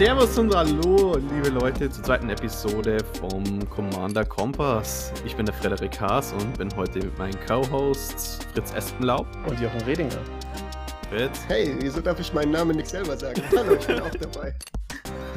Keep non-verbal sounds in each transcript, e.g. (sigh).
Servus und Hallo, liebe Leute, zur zweiten Episode vom Commander Kompass. Ich bin der Frederik Haas und bin heute mit meinen Co-Hosts Fritz Espenlaub und Jochen Redinger. Fritz. Hey, wieso darf ich meinen Namen nicht selber sagen? Hallo, ich bin auch dabei.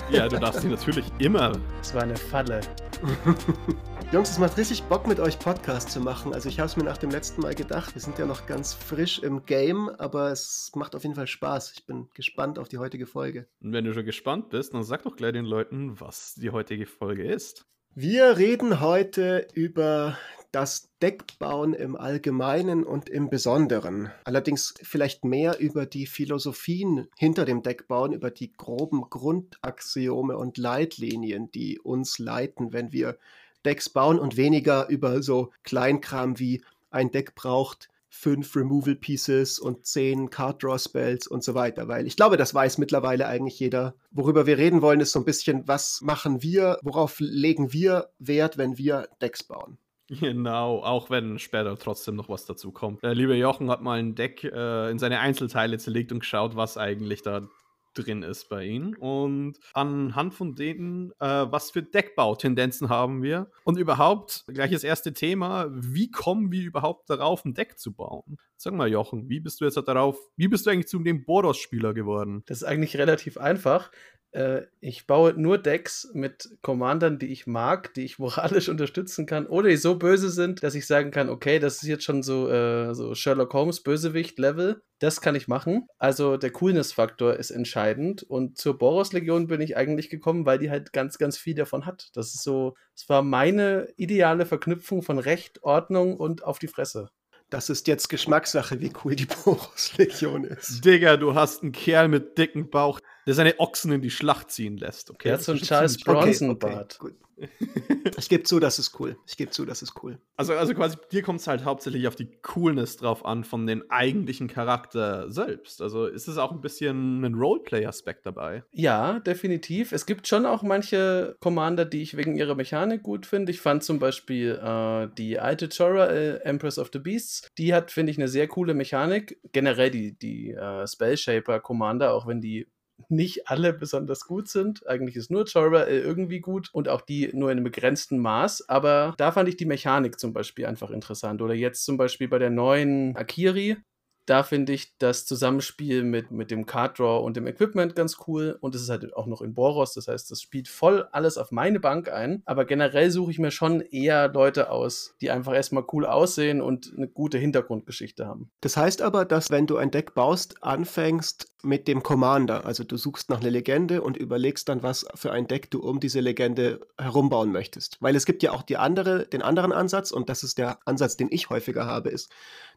Ja, du darfst ihn natürlich immer. Es war eine Falle. (laughs) Jungs, es macht richtig Bock mit euch Podcast zu machen. Also ich habe es mir nach dem letzten Mal gedacht. Wir sind ja noch ganz frisch im Game, aber es macht auf jeden Fall Spaß. Ich bin gespannt auf die heutige Folge. Und wenn du schon gespannt bist, dann sag doch gleich den Leuten, was die heutige Folge ist. Wir reden heute über das Deckbauen im Allgemeinen und im Besonderen. Allerdings vielleicht mehr über die Philosophien hinter dem Deckbauen, über die groben Grundaxiome und Leitlinien, die uns leiten, wenn wir Decks bauen und weniger über so Kleinkram wie ein Deck braucht fünf Removal Pieces und zehn Card Draw Spells und so weiter, weil ich glaube, das weiß mittlerweile eigentlich jeder. Worüber wir reden wollen, ist so ein bisschen, was machen wir, worauf legen wir Wert, wenn wir Decks bauen. Genau, auch wenn später trotzdem noch was dazu kommt. Der liebe Jochen hat mal ein Deck äh, in seine Einzelteile zerlegt und geschaut, was eigentlich da drin ist bei ihnen. Und anhand von denen, äh, was für Deckbautendenzen haben wir? Und überhaupt, gleich das erste Thema, wie kommen wir überhaupt darauf, ein Deck zu bauen? Sag mal, Jochen, wie bist du jetzt darauf, wie bist du eigentlich zu dem Boros-Spieler geworden? Das ist eigentlich relativ einfach. Äh, ich baue nur Decks mit Commandern, die ich mag, die ich moralisch (laughs) unterstützen kann oder die so böse sind, dass ich sagen kann, okay, das ist jetzt schon so, äh, so Sherlock Holmes Bösewicht-Level. Das kann ich machen. Also der Coolness-Faktor ist entscheidend. Und zur Boros-Legion bin ich eigentlich gekommen, weil die halt ganz, ganz viel davon hat. Das ist so, es war meine ideale Verknüpfung von Recht, Ordnung und auf die Fresse. Das ist jetzt Geschmackssache, wie cool die (laughs) Boros-Legion ist. Digga, du hast einen Kerl mit dicken Bauch, der seine Ochsen in die Schlacht ziehen lässt. Okay, der hat so einen Charles Bronson-Bart. Okay, okay, (laughs) ich gebe zu, das ist cool. Ich gebe zu, das ist cool. Also, also quasi, dir kommt es halt hauptsächlich auf die Coolness drauf an von den eigentlichen Charakter selbst. Also ist es auch ein bisschen ein Roleplay-Aspekt dabei? Ja, definitiv. Es gibt schon auch manche Commander, die ich wegen ihrer Mechanik gut finde. Ich fand zum Beispiel äh, die alte Chora, äh, Empress of the Beasts. Die hat, finde ich, eine sehr coole Mechanik. Generell die, die äh, Spellshaper-Commander, auch wenn die nicht alle besonders gut sind. Eigentlich ist nur Jorah äh, irgendwie gut und auch die nur in einem begrenzten Maß. Aber da fand ich die Mechanik zum Beispiel einfach interessant. Oder jetzt zum Beispiel bei der neuen Akiri, da finde ich das Zusammenspiel mit, mit dem Card Draw und dem Equipment ganz cool. Und es ist halt auch noch in Boros, das heißt, das spielt voll alles auf meine Bank ein. Aber generell suche ich mir schon eher Leute aus, die einfach erstmal cool aussehen und eine gute Hintergrundgeschichte haben. Das heißt aber, dass wenn du ein Deck baust, anfängst mit dem Commander. Also du suchst nach einer Legende und überlegst dann, was für ein Deck du um diese Legende herumbauen möchtest. Weil es gibt ja auch die andere, den anderen Ansatz, und das ist der Ansatz, den ich häufiger habe, ist,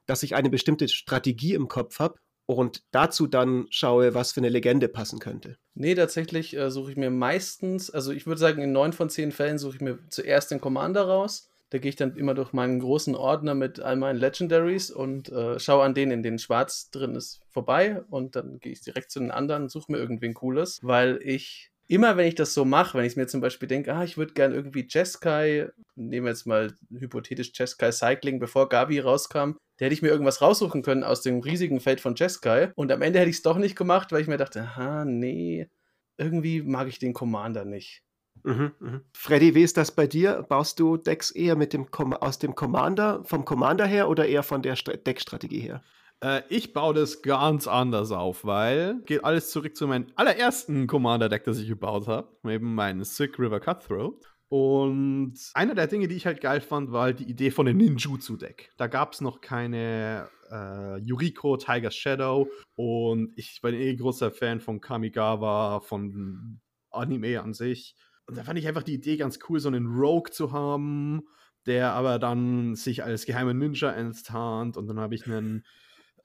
dass ich eine bestimmte Strategie im Kopf habe und dazu dann schaue, was für eine Legende passen könnte. Nee, tatsächlich äh, suche ich mir meistens, also ich würde sagen, in neun von zehn Fällen suche ich mir zuerst den Commander raus. Da gehe ich dann immer durch meinen großen Ordner mit all meinen Legendaries und äh, schaue an denen, in denen schwarz drin ist, vorbei. Und dann gehe ich direkt zu den anderen, suche mir irgendwen Cooles, weil ich immer wenn ich das so mache, wenn ich mir zum Beispiel denke, ah, ich würde gern irgendwie Jeskai, nehmen wir jetzt mal hypothetisch Jeskai Cycling, bevor Gabi rauskam, da hätte ich mir irgendwas raussuchen können aus dem riesigen Feld von Jeskai. Und am Ende hätte ich es doch nicht gemacht, weil ich mir dachte, aha, nee, irgendwie mag ich den Commander nicht. Mhm, mh. Freddy, wie ist das bei dir? Baust du Decks eher mit dem aus dem Commander, vom Commander her oder eher von der Deckstrategie her? Äh, ich baue das ganz anders auf, weil geht alles zurück zu meinem allerersten Commander-Deck, das ich gebaut habe. Eben mein Sick River Cutthroat. Und einer der Dinge, die ich halt geil fand, war halt die Idee von dem Ninjutsu-Deck. Da gab es noch keine äh, Yuriko, Tiger's Shadow. Und ich bin eh großer Fan von Kamigawa, von Anime an sich. Und da fand ich einfach die Idee ganz cool, so einen Rogue zu haben, der aber dann sich als geheimer Ninja enttarnt. Und dann habe ich einen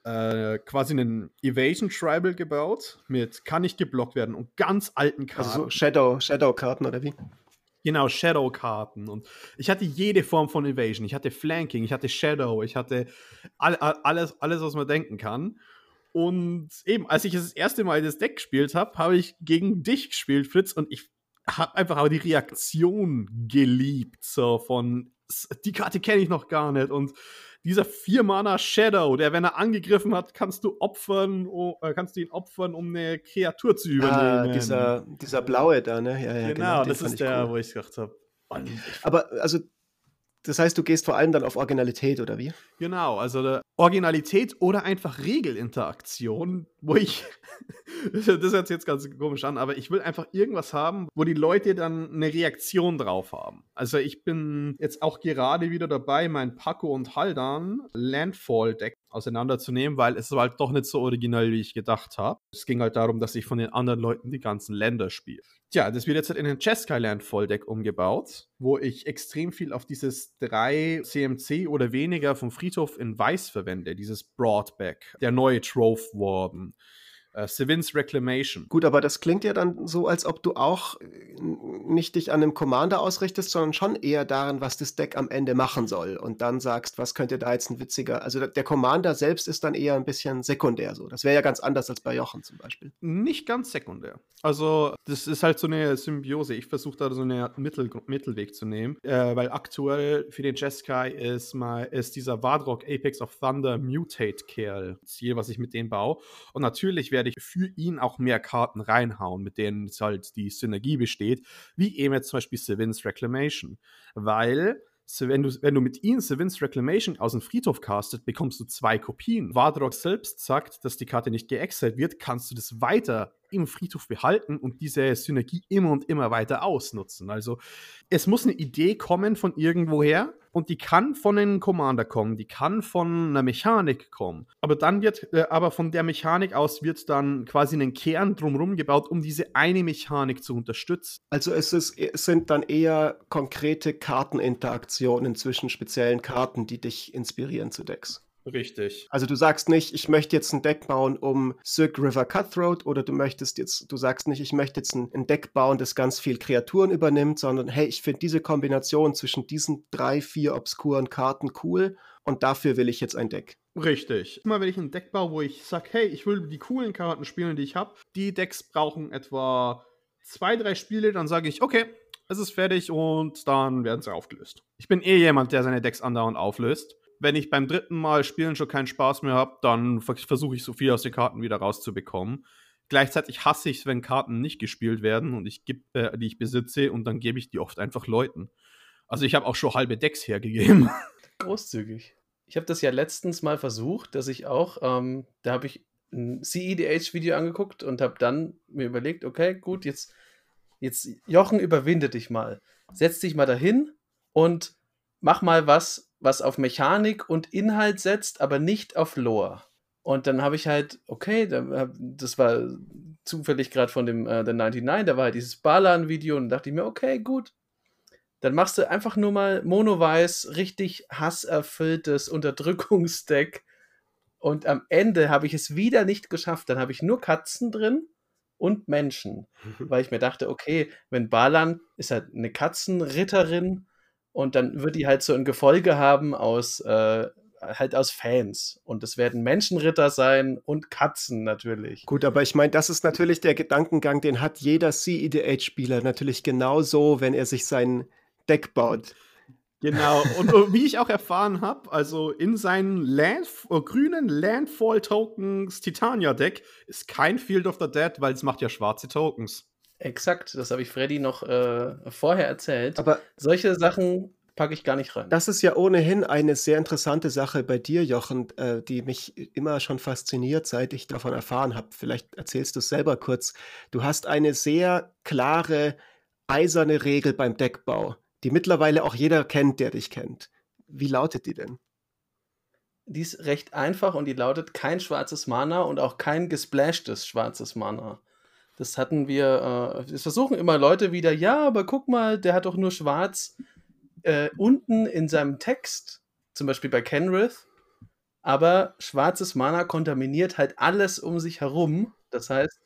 äh, quasi einen Evasion Tribal gebaut mit kann nicht geblockt werden und ganz alten Karten. Also so Shadow, Shadow-Karten oder wie? Genau, Shadow-Karten. Und ich hatte jede Form von Evasion. Ich hatte Flanking, ich hatte Shadow, ich hatte all, all, alles, alles, was man denken kann. Und eben, als ich das erste Mal das Deck gespielt habe, habe ich gegen dich gespielt, Fritz, und ich habe einfach aber die Reaktion geliebt, so von die Karte kenne ich noch gar nicht. Und dieser Vier-Mana Shadow, der, wenn er angegriffen hat, kannst du opfern, oh, kannst du ihn opfern, um eine Kreatur zu übernehmen. Ah, dieser, dieser blaue da, ne? Ja, ja, genau, genau das ist der, cool. wo ich gedacht habe. Aber also das heißt, du gehst vor allem dann auf Originalität, oder wie? Genau, also Originalität oder einfach Regelinteraktion, wo ich, (laughs) das hört sich jetzt ganz komisch an, aber ich will einfach irgendwas haben, wo die Leute dann eine Reaktion drauf haben. Also ich bin jetzt auch gerade wieder dabei, mein Paco und Haldan Landfall-Deck auseinanderzunehmen, weil es war halt doch nicht so originell, wie ich gedacht habe. Es ging halt darum, dass ich von den anderen Leuten die ganzen Länder spiele. Tja, das wird jetzt halt in den Cheskyland Volldeck umgebaut, wo ich extrem viel auf dieses 3 CMC oder weniger vom Friedhof in Weiß verwende, dieses Broadback, der neue Trove Warden. Äh, Sevins Reclamation. Gut, aber das klingt ja dann so, als ob du auch äh, nicht dich an einem Commander ausrichtest, sondern schon eher daran, was das Deck am Ende machen soll. Und dann sagst, was könnte da jetzt ein witziger. Also der Commander selbst ist dann eher ein bisschen sekundär so. Das wäre ja ganz anders als bei Jochen zum Beispiel. Nicht ganz sekundär. Also, das ist halt so eine Symbiose. Ich versuche da so einen Mittel, Mittelweg zu nehmen, äh, weil aktuell für den Jeskai ist, mal, ist dieser Wardrock Apex of Thunder Mutate Kerl Ziel, was ich mit dem baue. Und natürlich wäre werde ich für ihn auch mehr Karten reinhauen, mit denen halt die Synergie besteht, wie eben jetzt zum Beispiel Sevins Reclamation. Weil wenn du, wenn du mit ihnen Sevins Reclamation aus dem Friedhof castet, bekommst du zwei Kopien. Wardrock selbst sagt, dass die Karte nicht geexiled wird, kannst du das weiter im Friedhof behalten und diese Synergie immer und immer weiter ausnutzen. Also es muss eine Idee kommen von irgendwoher und die kann von einem Commander kommen, die kann von einer Mechanik kommen. Aber dann wird, äh, aber von der Mechanik aus wird dann quasi ein Kern drumherum gebaut, um diese eine Mechanik zu unterstützen. Also es, ist, es sind dann eher konkrete Karteninteraktionen zwischen speziellen Karten, die dich inspirieren zu Decks. Richtig. Also du sagst nicht, ich möchte jetzt ein Deck bauen um Silk River Cutthroat oder du möchtest jetzt, du sagst nicht, ich möchte jetzt ein, ein Deck bauen, das ganz viel Kreaturen übernimmt, sondern hey, ich finde diese Kombination zwischen diesen drei, vier obskuren Karten cool und dafür will ich jetzt ein Deck. Richtig. Immer wenn ich ein Deck baue, wo ich sage, hey, ich will die coolen Karten spielen, die ich habe, die Decks brauchen etwa zwei, drei Spiele, dann sage ich, okay, es ist fertig und dann werden sie aufgelöst. Ich bin eh jemand, der seine Decks andauernd auflöst wenn ich beim dritten Mal spielen schon keinen Spaß mehr habe, dann versuche ich so viel aus den Karten wieder rauszubekommen. Gleichzeitig hasse ich es, wenn Karten nicht gespielt werden und ich geb, äh, die ich besitze und dann gebe ich die oft einfach Leuten. Also ich habe auch schon halbe Decks hergegeben. (laughs) Großzügig. Ich habe das ja letztens mal versucht, dass ich auch, ähm, da habe ich ein CEDH-Video angeguckt und habe dann mir überlegt, okay, gut, jetzt, jetzt Jochen, überwinde dich mal. Setz dich mal dahin und mach mal was, was auf Mechanik und Inhalt setzt, aber nicht auf Lore. Und dann habe ich halt, okay, das war zufällig gerade von dem äh, The 99, da war halt dieses Balan-Video und dachte ich mir, okay, gut. Dann machst du einfach nur mal Mono-Weiß, richtig hasserfülltes Unterdrückungsdeck. Und am Ende habe ich es wieder nicht geschafft. Dann habe ich nur Katzen drin und Menschen. (laughs) Weil ich mir dachte, okay, wenn Balan ist halt eine Katzenritterin und dann wird die halt so ein Gefolge haben aus äh, halt aus Fans. Und es werden Menschenritter sein und Katzen natürlich. Gut, aber ich meine, das ist natürlich der Gedankengang, den hat jeder CEDH-Spieler natürlich genauso, wenn er sich sein Deck baut. Genau, und wie ich auch erfahren habe, also in seinen Land, äh, grünen Landfall-Tokens Titania-Deck ist kein Field of the Dead, weil es macht ja schwarze Tokens. Exakt, das habe ich Freddy noch äh, vorher erzählt. Aber solche Sachen packe ich gar nicht rein. Das ist ja ohnehin eine sehr interessante Sache bei dir, Jochen, äh, die mich immer schon fasziniert, seit ich davon erfahren habe. Vielleicht erzählst du es selber kurz. Du hast eine sehr klare, eiserne Regel beim Deckbau, die mittlerweile auch jeder kennt, der dich kennt. Wie lautet die denn? Die ist recht einfach und die lautet kein schwarzes Mana und auch kein gesplashtes schwarzes Mana. Das hatten wir, äh, das versuchen immer Leute wieder, ja, aber guck mal, der hat doch nur schwarz äh, unten in seinem Text, zum Beispiel bei Kenrith, aber schwarzes Mana kontaminiert halt alles um sich herum. Das heißt,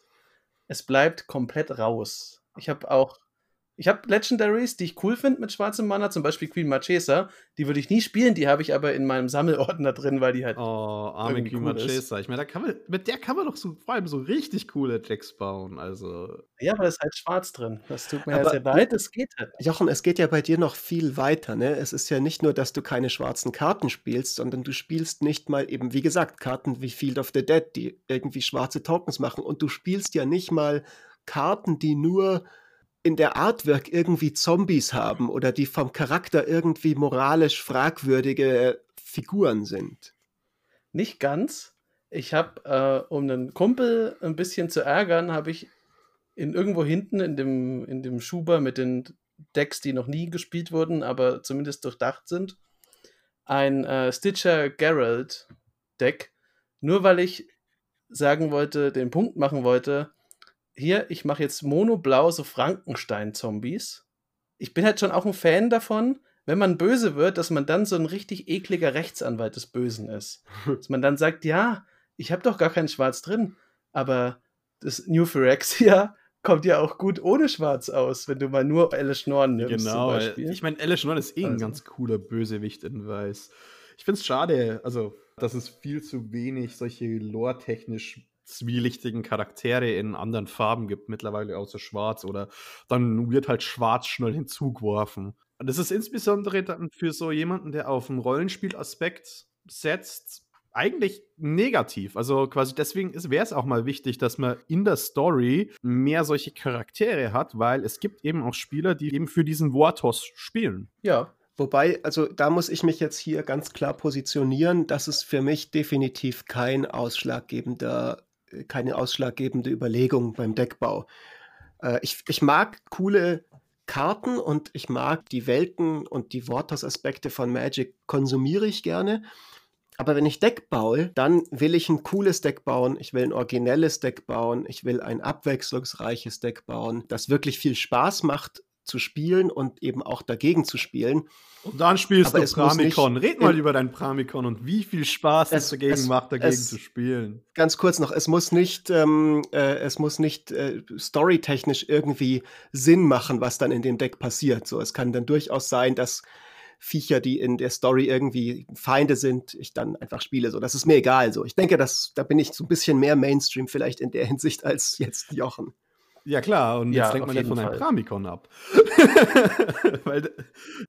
es bleibt komplett raus. Ich habe auch Ich habe Legendaries, die ich cool finde mit schwarzem Mana, zum Beispiel Queen Marchesa. Die würde ich nie spielen, die habe ich aber in meinem Sammelordner drin, weil die halt. Oh, arme Queen cool Marchesa. Ich meine, mit der kann man doch so, vor allem so richtig coole Decks bauen. Also. Ja, aber es ist halt schwarz drin. Das tut mir aber, ja sehr leid, es geht halt. Jochen, es geht ja bei dir noch viel weiter, ne? Es ist ja nicht nur, dass du keine schwarzen Karten spielst, sondern du spielst nicht mal eben, wie gesagt, Karten wie Field of the Dead, die irgendwie schwarze Tokens machen. Und du spielst ja nicht mal Karten, die nur in der Artwork irgendwie Zombies haben oder die vom Charakter irgendwie moralisch fragwürdige Figuren sind. Nicht ganz. Ich habe, äh, um einen Kumpel ein bisschen zu ärgern, habe ich in irgendwo hinten in dem, in dem Schuber mit den Decks, die noch nie gespielt wurden, aber zumindest durchdacht sind, ein äh, Stitcher Geralt Deck, nur weil ich sagen wollte, den Punkt machen wollte, hier, ich mache jetzt monoblau so Frankenstein-Zombies. Ich bin halt schon auch ein Fan davon, wenn man böse wird, dass man dann so ein richtig ekliger Rechtsanwalt des Bösen ist. (laughs) dass man dann sagt, ja, ich habe doch gar kein Schwarz drin, aber das New Phyrexia (laughs) kommt ja auch gut ohne Schwarz aus, wenn du mal nur Alice Norn nimmst. Genau, ich meine, Alice Norn ist eh also. ein ganz cooler Bösewicht in Weiß. Ich finde es schade, also, dass es viel zu wenig solche lore-technisch zwielichtigen Charaktere in anderen Farben gibt, mittlerweile außer Schwarz oder dann wird halt Schwarz schnell hinzugeworfen. Das ist insbesondere dann für so jemanden, der auf einen Rollenspielaspekt setzt, eigentlich negativ. Also quasi deswegen wäre es auch mal wichtig, dass man in der Story mehr solche Charaktere hat, weil es gibt eben auch Spieler, die eben für diesen Vortos spielen. Ja. Wobei, also da muss ich mich jetzt hier ganz klar positionieren. Das ist für mich definitiv kein ausschlaggebender keine ausschlaggebende Überlegung beim Deckbau. Äh, ich, ich mag coole Karten und ich mag die Welten und die Wortos-Aspekte von Magic konsumiere ich gerne. Aber wenn ich Deck baue, dann will ich ein cooles Deck bauen, ich will ein originelles Deck bauen, ich will ein abwechslungsreiches Deck bauen, das wirklich viel Spaß macht zu spielen und eben auch dagegen zu spielen. Und dann spielst Aber du Pramikon. Red mal über dein Pramikon und wie viel Spaß es, es dagegen es, macht, dagegen es, zu spielen. Ganz kurz noch, es muss nicht, ähm, äh, es muss nicht äh, storytechnisch irgendwie Sinn machen, was dann in dem Deck passiert. So, es kann dann durchaus sein, dass Viecher, die in der Story irgendwie Feinde sind, ich dann einfach spiele. So, das ist mir egal. So, ich denke, dass da bin ich so ein bisschen mehr Mainstream vielleicht in der Hinsicht als jetzt Jochen. Ja, klar, und jetzt ja, lenkt man ja von Fall. einem Pramikon ab. (laughs) weil,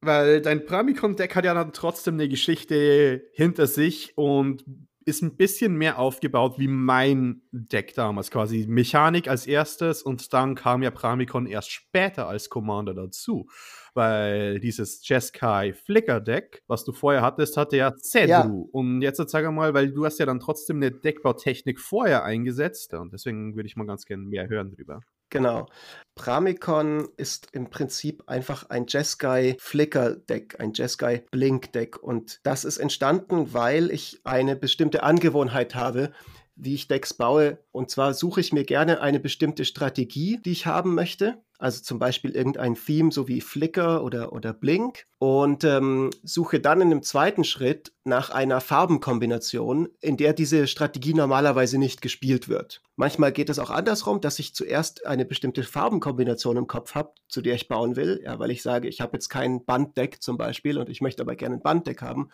weil dein Pramikon-Deck hat ja dann trotzdem eine Geschichte hinter sich und ist ein bisschen mehr aufgebaut wie mein Deck damals. Quasi Mechanik als erstes und dann kam ja Pramikon erst später als Commander dazu. Weil dieses Jeskai Flicker Deck, was du vorher hattest, hatte ja Zedru. Ja. Und jetzt sag mal, weil du hast ja dann trotzdem eine Deckbautechnik vorher eingesetzt und deswegen würde ich mal ganz gerne mehr hören drüber. Genau. Pramikon ist im Prinzip einfach ein Jeskai Flicker Deck, ein Jeskai Blink Deck. Und das ist entstanden, weil ich eine bestimmte Angewohnheit habe, wie ich Decks baue. Und zwar suche ich mir gerne eine bestimmte Strategie, die ich haben möchte. Also zum Beispiel irgendein Theme, so wie Flickr oder, oder Blink. Und ähm, suche dann in einem zweiten Schritt nach einer Farbenkombination, in der diese Strategie normalerweise nicht gespielt wird. Manchmal geht es auch andersrum, dass ich zuerst eine bestimmte Farbenkombination im Kopf habe, zu der ich bauen will. Ja, weil ich sage, ich habe jetzt kein Banddeck zum Beispiel und ich möchte aber gerne ein Banddeck haben.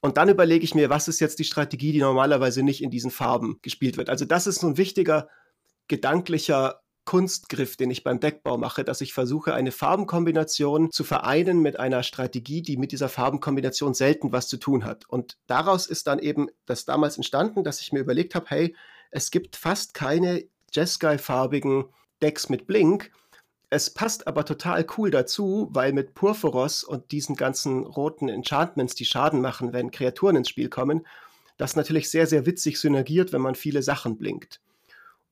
Und dann überlege ich mir, was ist jetzt die Strategie, die normalerweise nicht in diesen Farben gespielt wird. Also das ist so ein wichtiger gedanklicher Kunstgriff, den ich beim Deckbau mache, dass ich versuche, eine Farbenkombination zu vereinen mit einer Strategie, die mit dieser Farbenkombination selten was zu tun hat. Und daraus ist dann eben das damals entstanden, dass ich mir überlegt habe, hey, es gibt fast keine Jeskai-farbigen Decks mit Blink. Es passt aber total cool dazu, weil mit Purphoros und diesen ganzen roten Enchantments, die Schaden machen, wenn Kreaturen ins Spiel kommen, das natürlich sehr, sehr witzig synergiert, wenn man viele Sachen blinkt.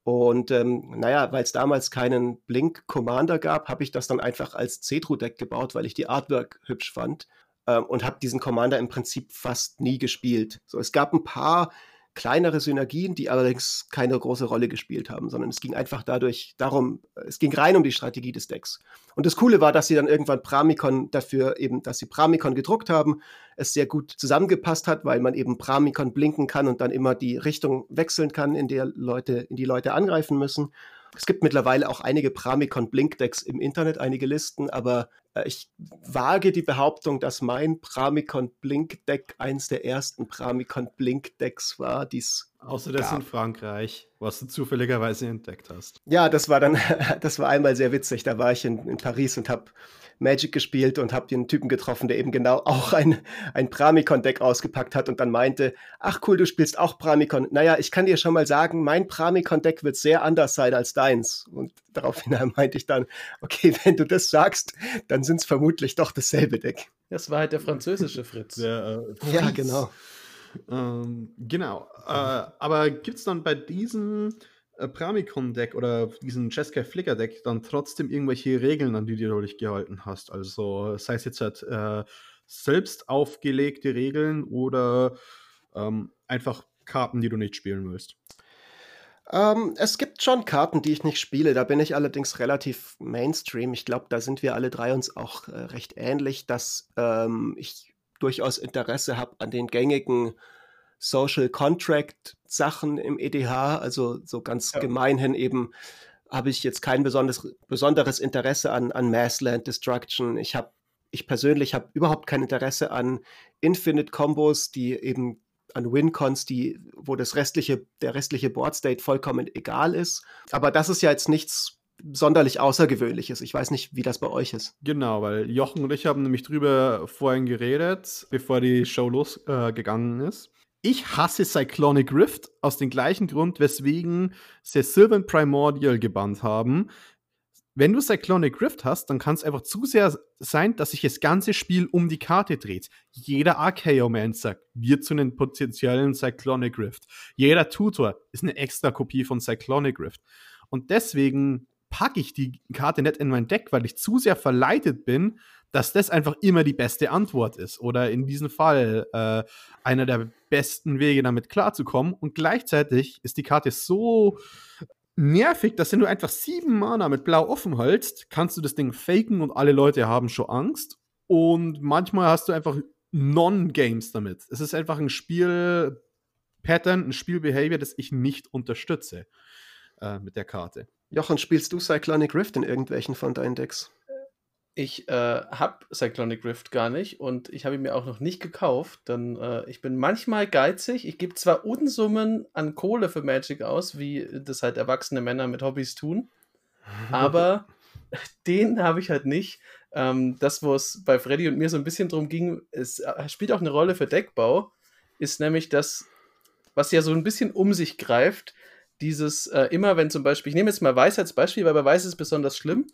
Und ähm, naja, weil es damals keinen Blink-Commander gab, habe ich das dann einfach als Cetro-Deck gebaut, weil ich die Artwork hübsch fand ähm, und habe diesen Commander im Prinzip fast nie gespielt. So, es gab ein paar kleinere Synergien, die allerdings keine große Rolle gespielt haben, sondern es ging einfach dadurch darum, es ging rein um die Strategie des Decks. Und das Coole war, dass sie dann irgendwann Pramikon dafür eben, dass sie Pramikon gedruckt haben, es sehr gut zusammengepasst hat, weil man eben Pramikon blinken kann und dann immer die Richtung wechseln kann, in der Leute, in die Leute angreifen müssen. Es gibt mittlerweile auch einige Pramicon Blink-Decks im Internet, einige Listen, aber äh, ich wage die Behauptung, dass mein Pramicon Blink-Deck eins der ersten Pramicon Blink-Decks war, die es Außer das gab. in Frankreich, was du zufälligerweise entdeckt hast. Ja, das war dann, (laughs) das war einmal sehr witzig. Da war ich in, in Paris und habe Magic gespielt und habe den Typen getroffen, der eben genau auch ein, ein Pramikon-Deck ausgepackt hat und dann meinte, ach cool, du spielst auch Pramikon. Naja, ich kann dir schon mal sagen, mein Pramikon-Deck wird sehr anders sein als deins. Und daraufhin (laughs) meinte ich dann, okay, wenn du das sagst, dann sind es vermutlich doch dasselbe Deck. Das war halt der französische Fritz. Der, äh, Fritz. Ja, genau. Ähm, genau. Äh, aber gibt es dann bei diesem Pramicon-Deck oder diesen Jessica Flicker-Deck dann trotzdem irgendwelche Regeln, an die du dich gehalten hast? Also sei es jetzt halt äh, selbst aufgelegte Regeln oder ähm, einfach Karten, die du nicht spielen willst? Ähm, es gibt schon Karten, die ich nicht spiele. Da bin ich allerdings relativ Mainstream. Ich glaube, da sind wir alle drei uns auch äh, recht ähnlich, dass ähm, ich durchaus Interesse habe an den gängigen Social Contract Sachen im EDH, also so ganz ja. gemeinhin eben habe ich jetzt kein besonderes, besonderes Interesse an, an Massland Destruction. Ich habe, ich persönlich habe überhaupt kein Interesse an Infinite Combos, die eben an Wincons, die, wo das restliche, der restliche Board State vollkommen egal ist. Aber das ist ja jetzt nichts sonderlich Außergewöhnliches. Ich weiß nicht, wie das bei euch ist. Genau, weil Jochen und ich haben nämlich drüber vorhin geredet, bevor die Show losgegangen äh, ist. Ich hasse Cyclonic Rift aus dem gleichen Grund, weswegen sie Sylvan Primordial gebannt haben. Wenn du Cyclonic Rift hast, dann kann es einfach zu sehr sein, dass sich das ganze Spiel um die Karte dreht. Jeder Archaeomancer wird zu einem potenziellen Cyclonic Rift. Jeder Tutor ist eine extra Kopie von Cyclonic Rift. Und deswegen packe ich die Karte nicht in mein Deck, weil ich zu sehr verleitet bin, dass das einfach immer die beste Antwort ist oder in diesem Fall äh, einer der besten Wege, damit klarzukommen. Und gleichzeitig ist die Karte so nervig, dass wenn du einfach sieben Mana mit Blau offen hältst, kannst du das Ding faken und alle Leute haben schon Angst. Und manchmal hast du einfach Non-Games damit. Es ist einfach ein Spiel-Pattern, ein Spielbehavior, das ich nicht unterstütze äh, mit der Karte. Jochen, spielst du Cyclonic Rift in irgendwelchen von deinen Decks? Ich äh, habe Cyclonic Rift gar nicht und ich habe ihn mir auch noch nicht gekauft, denn äh, ich bin manchmal geizig. Ich gebe zwar Unsummen an Kohle für Magic aus, wie das halt erwachsene Männer mit Hobbys tun, (laughs) aber den habe ich halt nicht. Ähm, das, wo es bei Freddy und mir so ein bisschen drum ging, es äh, spielt auch eine Rolle für Deckbau, ist nämlich das, was ja so ein bisschen um sich greift, dieses äh, immer, wenn zum Beispiel, ich nehme jetzt mal Weiß als Beispiel, weil bei Weiß ist es besonders schlimm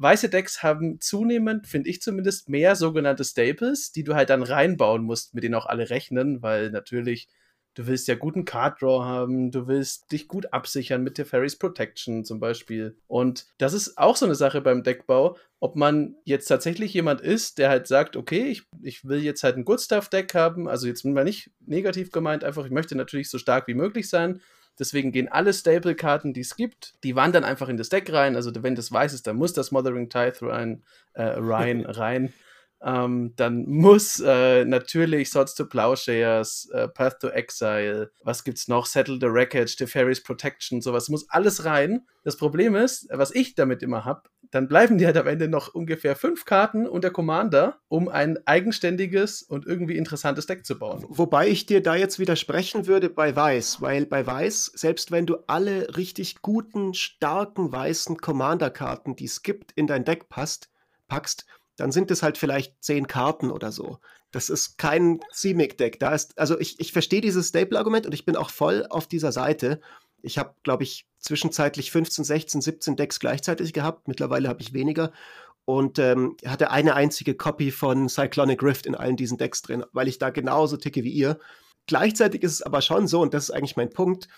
weiße Decks haben zunehmend, finde ich zumindest, mehr sogenannte Staples, die du halt dann reinbauen musst, mit denen auch alle rechnen, weil natürlich du willst ja guten Card Draw haben, du willst dich gut absichern mit der Fairies Protection zum Beispiel. Und das ist auch so eine Sache beim Deckbau, ob man jetzt tatsächlich jemand ist, der halt sagt, okay, ich, ich will jetzt halt ein Good Stuff Deck haben, also jetzt mal nicht negativ gemeint, einfach ich möchte natürlich so stark wie möglich sein Deswegen gehen alle Staple-Karten, die es gibt, die wandern einfach in das Deck rein. Also wenn das weiß ist, dann muss das Mothering Tithe rein, äh, rein, (laughs) rein. Ähm, dann muss äh, natürlich Swords to Plowshares, äh, Path to Exile, was gibt's noch? Settle the Wreckage, Teferi's Protection, sowas muss alles rein. Das Problem ist, was ich damit immer habe, dann bleiben dir halt am Ende noch ungefähr fünf Karten und der Commander, um ein eigenständiges und irgendwie interessantes Deck zu bauen. Wobei ich dir da jetzt widersprechen würde bei Weiß, weil bei Weiß, selbst wenn du alle richtig guten, starken weißen Commander-Karten, die es gibt, in dein Deck passt, packst, dann sind es halt vielleicht zehn Karten oder so. Das ist kein CMIC-Deck. Da ist, also ich, ich verstehe dieses Staple-Argument und ich bin auch voll auf dieser Seite. Ich habe, glaube ich, zwischenzeitlich 15, 16, 17 Decks gleichzeitig gehabt. Mittlerweile habe ich weniger. Und ähm, hatte eine einzige Copy von Cyclonic Rift in allen diesen Decks drin, weil ich da genauso ticke wie ihr. Gleichzeitig ist es aber schon so, und das ist eigentlich mein Punkt,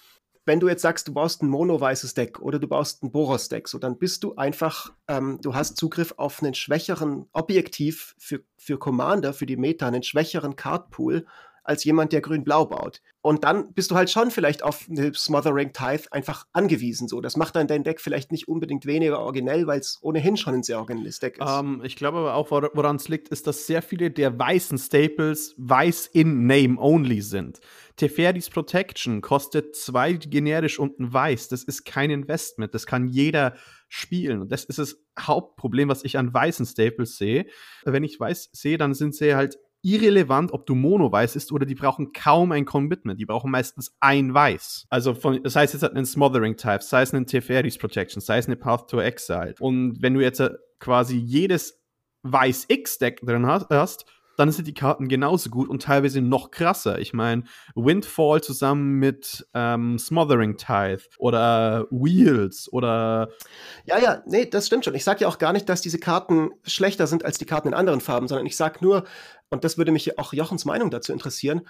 wenn du jetzt sagst, du baust ein mono-weißes Deck oder du baust ein Boros-Deck, so dann bist du einfach, ähm, du hast Zugriff auf einen schwächeren, objektiv für, für Commander, für die Meta, einen schwächeren Cardpool als jemand, der grün-blau baut. Und dann bist du halt schon vielleicht auf eine Smothering Tithe einfach angewiesen. So, das macht dann dein Deck vielleicht nicht unbedingt weniger originell, weil es ohnehin schon ein sehr originelles Deck ist. Um, ähm, ich glaube aber auch, woran es liegt, ist, dass sehr viele der weißen Staples weiß in Name only sind. Teferis Protection kostet zwei generisch und ein weiß. Das ist kein Investment. Das kann jeder spielen. Und das ist das Hauptproblem, was ich an weißen Staples sehe. Wenn ich weiß sehe, dann sind sie halt irrelevant, ob du Mono-Weiß ist oder die brauchen kaum ein Commitment. Die brauchen meistens ein Weiß. Also von, das heißt jetzt halt einen Smothering-Type, sei es einen Teferis Protection, sei es eine Path to Exile. Und wenn du jetzt äh, quasi jedes Weiß-X-Deck drin hast, dann sind die Karten genauso gut und teilweise noch krasser. Ich meine, Windfall zusammen mit ähm, Smothering Tithe oder Wheels oder. Ja, ja, nee, das stimmt schon. Ich sage ja auch gar nicht, dass diese Karten schlechter sind als die Karten in anderen Farben, sondern ich sage nur, und das würde mich auch Jochens Meinung dazu interessieren,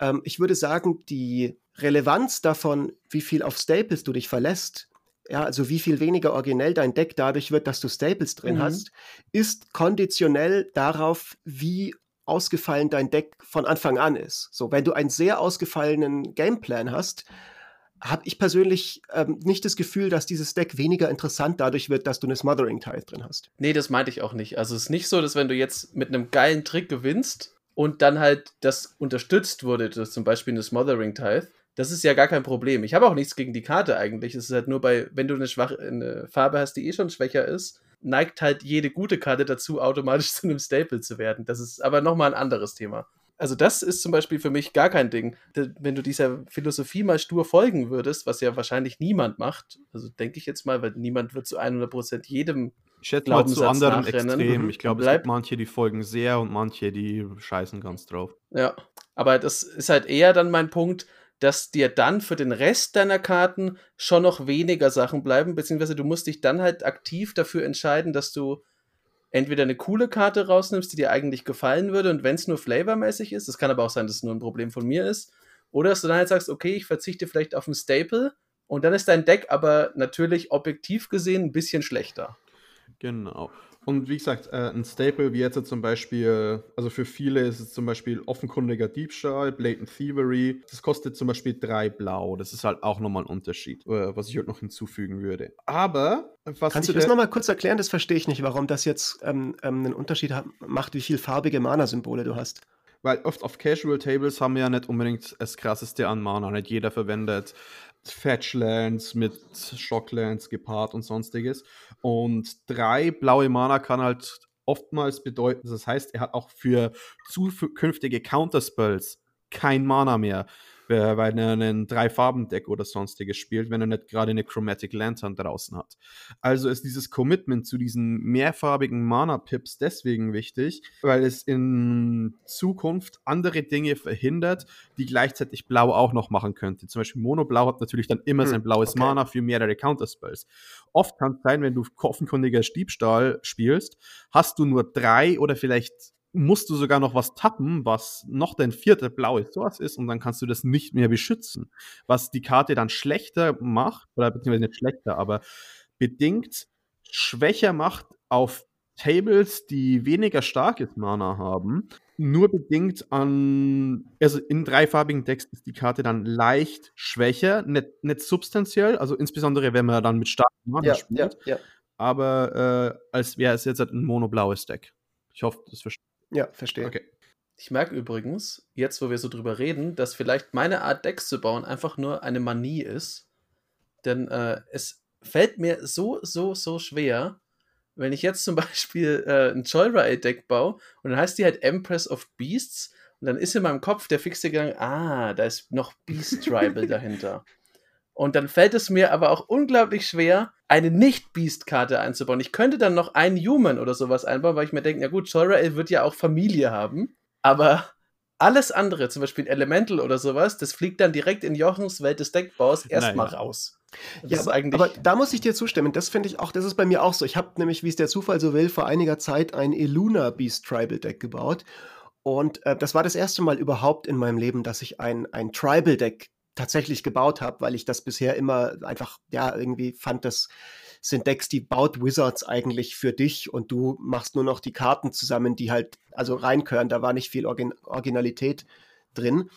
ähm, ich würde sagen, die Relevanz davon, wie viel auf Staples du dich verlässt, ja, also wie viel weniger originell dein Deck dadurch wird, dass du Staples drin mhm. hast, ist konditionell darauf, wie ausgefallen dein Deck von Anfang an ist. So, wenn du einen sehr ausgefallenen Gameplan hast, habe ich persönlich ähm, nicht das Gefühl, dass dieses Deck weniger interessant dadurch wird, dass du eine Smothering Tithe drin hast. Nee, das meinte ich auch nicht. Also es ist nicht so, dass wenn du jetzt mit einem geilen Trick gewinnst und dann halt das unterstützt wurde, das zum Beispiel eine Smothering Tithe, das ist ja gar kein Problem. Ich habe auch nichts gegen die Karte eigentlich. Es ist halt nur bei, wenn du eine, schwache, eine Farbe hast, die eh schon schwächer ist, neigt halt jede gute Karte dazu, automatisch (laughs) zu einem Staple zu werden. Das ist aber nochmal ein anderes Thema. Also das ist zum Beispiel für mich gar kein Ding. Wenn du dieser Philosophie mal stur folgen würdest, was ja wahrscheinlich niemand macht, also denke ich jetzt mal, weil niemand wird zu 100% jedem ich schätze mal zu anderen nachrennen. Extremen. Mhm. Ich glaube, es gibt manche, die folgen sehr und manche, die scheißen ganz drauf. Ja, aber das ist halt eher dann mein Punkt, dass dir dann für den Rest deiner Karten schon noch weniger Sachen bleiben, beziehungsweise du musst dich dann halt aktiv dafür entscheiden, dass du entweder eine coole Karte rausnimmst, die dir eigentlich gefallen würde und wenn es nur flavormäßig ist, das kann aber auch sein, dass es nur ein Problem von mir ist, oder dass du dann halt sagst, okay, ich verzichte vielleicht auf ein Staple und dann ist dein Deck aber natürlich objektiv gesehen ein bisschen schlechter. Genau. Und wie gesagt, äh, ein Staple wie jetzt zum Beispiel, also für viele ist es zum Beispiel offenkundiger Diebstahl, Blatant Thievery. Das kostet zum Beispiel drei Blau. Das ist halt auch nochmal ein Unterschied, äh, was ich heute noch hinzufügen würde. Aber was Kannst du das nochmal kurz erklären? Das verstehe ich nicht, warum das jetzt ähm, ähm, einen Unterschied macht, wie viel farbige Mana-Symbole du hast. Weil oft auf Casual Tables haben wir ja nicht unbedingt das krasseste an Mana. Nicht jeder verwendet Fetchlands mit Shocklands gepaart und sonstiges. Und drei blaue Mana kann halt oftmals bedeuten, das heißt, er hat auch für zukünftige Counterspells kein Mana mehr weil er einen Drei-Farben-Deck oder sonstiges spielt, wenn er nicht gerade eine Chromatic Lantern draußen hat. Also ist dieses Commitment zu diesen mehrfarbigen Mana-Pips deswegen wichtig, weil es in Zukunft andere Dinge verhindert, die gleichzeitig Blau auch noch machen könnte. Zum Beispiel Mono-Blau hat natürlich dann immer hm, sein blaues okay. Mana für mehrere Counterspells. Oft kann es sein, wenn du offenkundiger Diebstahl spielst, hast du nur drei oder vielleicht musst du sogar noch was tappen, was noch dein vierter blaue Source ist und dann kannst du das nicht mehr beschützen. Was die Karte dann schlechter macht, oder beziehungsweise nicht schlechter, aber bedingt schwächer macht auf Tables, die weniger starkes Mana haben. Nur bedingt an, also in dreifarbigen Decks ist die Karte dann leicht schwächer, nicht, nicht substanziell, also insbesondere wenn man dann mit starkem Mana ja, spielt. Ja, ja. Aber äh, als wäre es jetzt ein monoblaues Deck. Ich hoffe, das versteht. Ja, verstehe. Okay. Ich merke übrigens, jetzt wo wir so drüber reden, dass vielleicht meine Art Decks zu bauen einfach nur eine Manie ist. Denn äh, es fällt mir so, so, so schwer, wenn ich jetzt zum (laughs) Beispiel äh, ein Joyride-Deck baue und dann heißt die halt Empress of Beasts und dann ist in meinem Kopf der fixe Gedanke, ah, da ist noch (laughs) Beast Tribal dahinter. Und dann fällt es mir aber auch unglaublich schwer, eine Nicht-Beast-Karte einzubauen. Ich könnte dann noch einen Human oder sowas einbauen, weil ich mir denke, na gut, Jorah wird ja auch Familie haben. Aber alles andere, zum Beispiel Elemental oder sowas, das fliegt dann direkt in Jochens Welt des Deckbaus erstmal raus. Das ja, aber da muss ich dir zustimmen. Das finde ich auch, das ist bei mir auch so. Ich habe nämlich, wie es der Zufall so will, vor einiger Zeit ein Eluna Beast Tribal Deck gebaut. Und äh, das war das erste Mal überhaupt in meinem Leben, dass ich ein, ein Tribal Deck tatsächlich gebaut habe, weil ich das bisher immer einfach, ja, irgendwie fand, das sind Decks, die baut Wizards eigentlich für dich und du machst nur noch die Karten zusammen, die halt, also reinkören. Da war nicht viel Origin Originalität drin.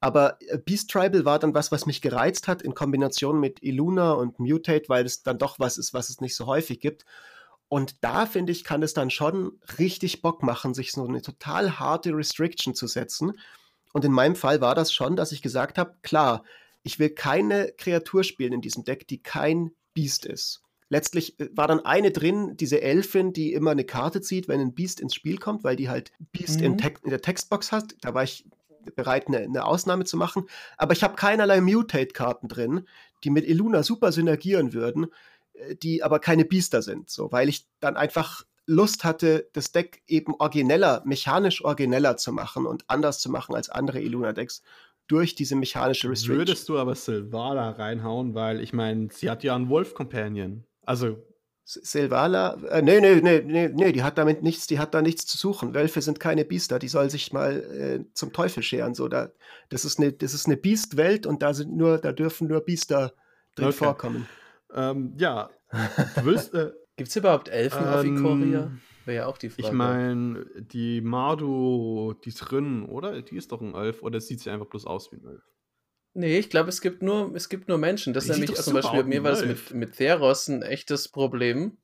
Aber äh, Beast Tribal war dann was, was mich gereizt hat in Kombination mit Iluna und Mutate, weil es dann doch was ist, was es nicht so häufig gibt. Und da finde ich, kann es dann schon richtig Bock machen, sich so eine total harte Restriction zu setzen. Und in meinem Fall war das schon, dass ich gesagt habe, klar, ich will keine Kreatur spielen in diesem Deck, die kein Beast ist. Letztlich äh, war dann eine drin, diese Elfin, die immer eine Karte zieht, wenn ein Beast ins Spiel kommt, weil die halt Beast mhm. in, in, der Textbox hat. Da war ich bereit, eine, eine Ausnahme zu machen. Aber ich habe keinerlei Mutate-Karten drin, die mit Iluna super synergieren würden, äh, die aber keine Biester sind. So, weil ich dann einfach Lust hatte, das Deck eben origineller, mechanisch origineller zu machen und anders zu machen als andere Iluna-Decks durch diese mechanische Restriction. Würdest du aber Silvala reinhauen, weil ich meine, sie hat ja einen Wolf-Companion. Also Silvala, äh, nee, nee, nee, nee, nee, die hat damit nichts, die hat da nichts zu suchen. Wölfe sind keine Biester, die soll sich mal äh, zum Teufel scheren. So, da, das ist eine, das ist eine Biestwelt und da sind nur, da dürfen nur Biester drin okay. vorkommen. Ähm, ja. äh, Gibt es überhaupt Elfen ähm, auf Ikoria? Wäre ja auch die Frage. Ich meine, die Mardu, die ist drin, oder? Die ist doch ein Elf, oder sieht sie einfach bloß aus wie ein Elf? Nee, ich glaube, es gibt nur, es gibt nur Menschen. Das ist nämlich zum Beispiel bei mir war das mit, mit Theros ein echtes Problem.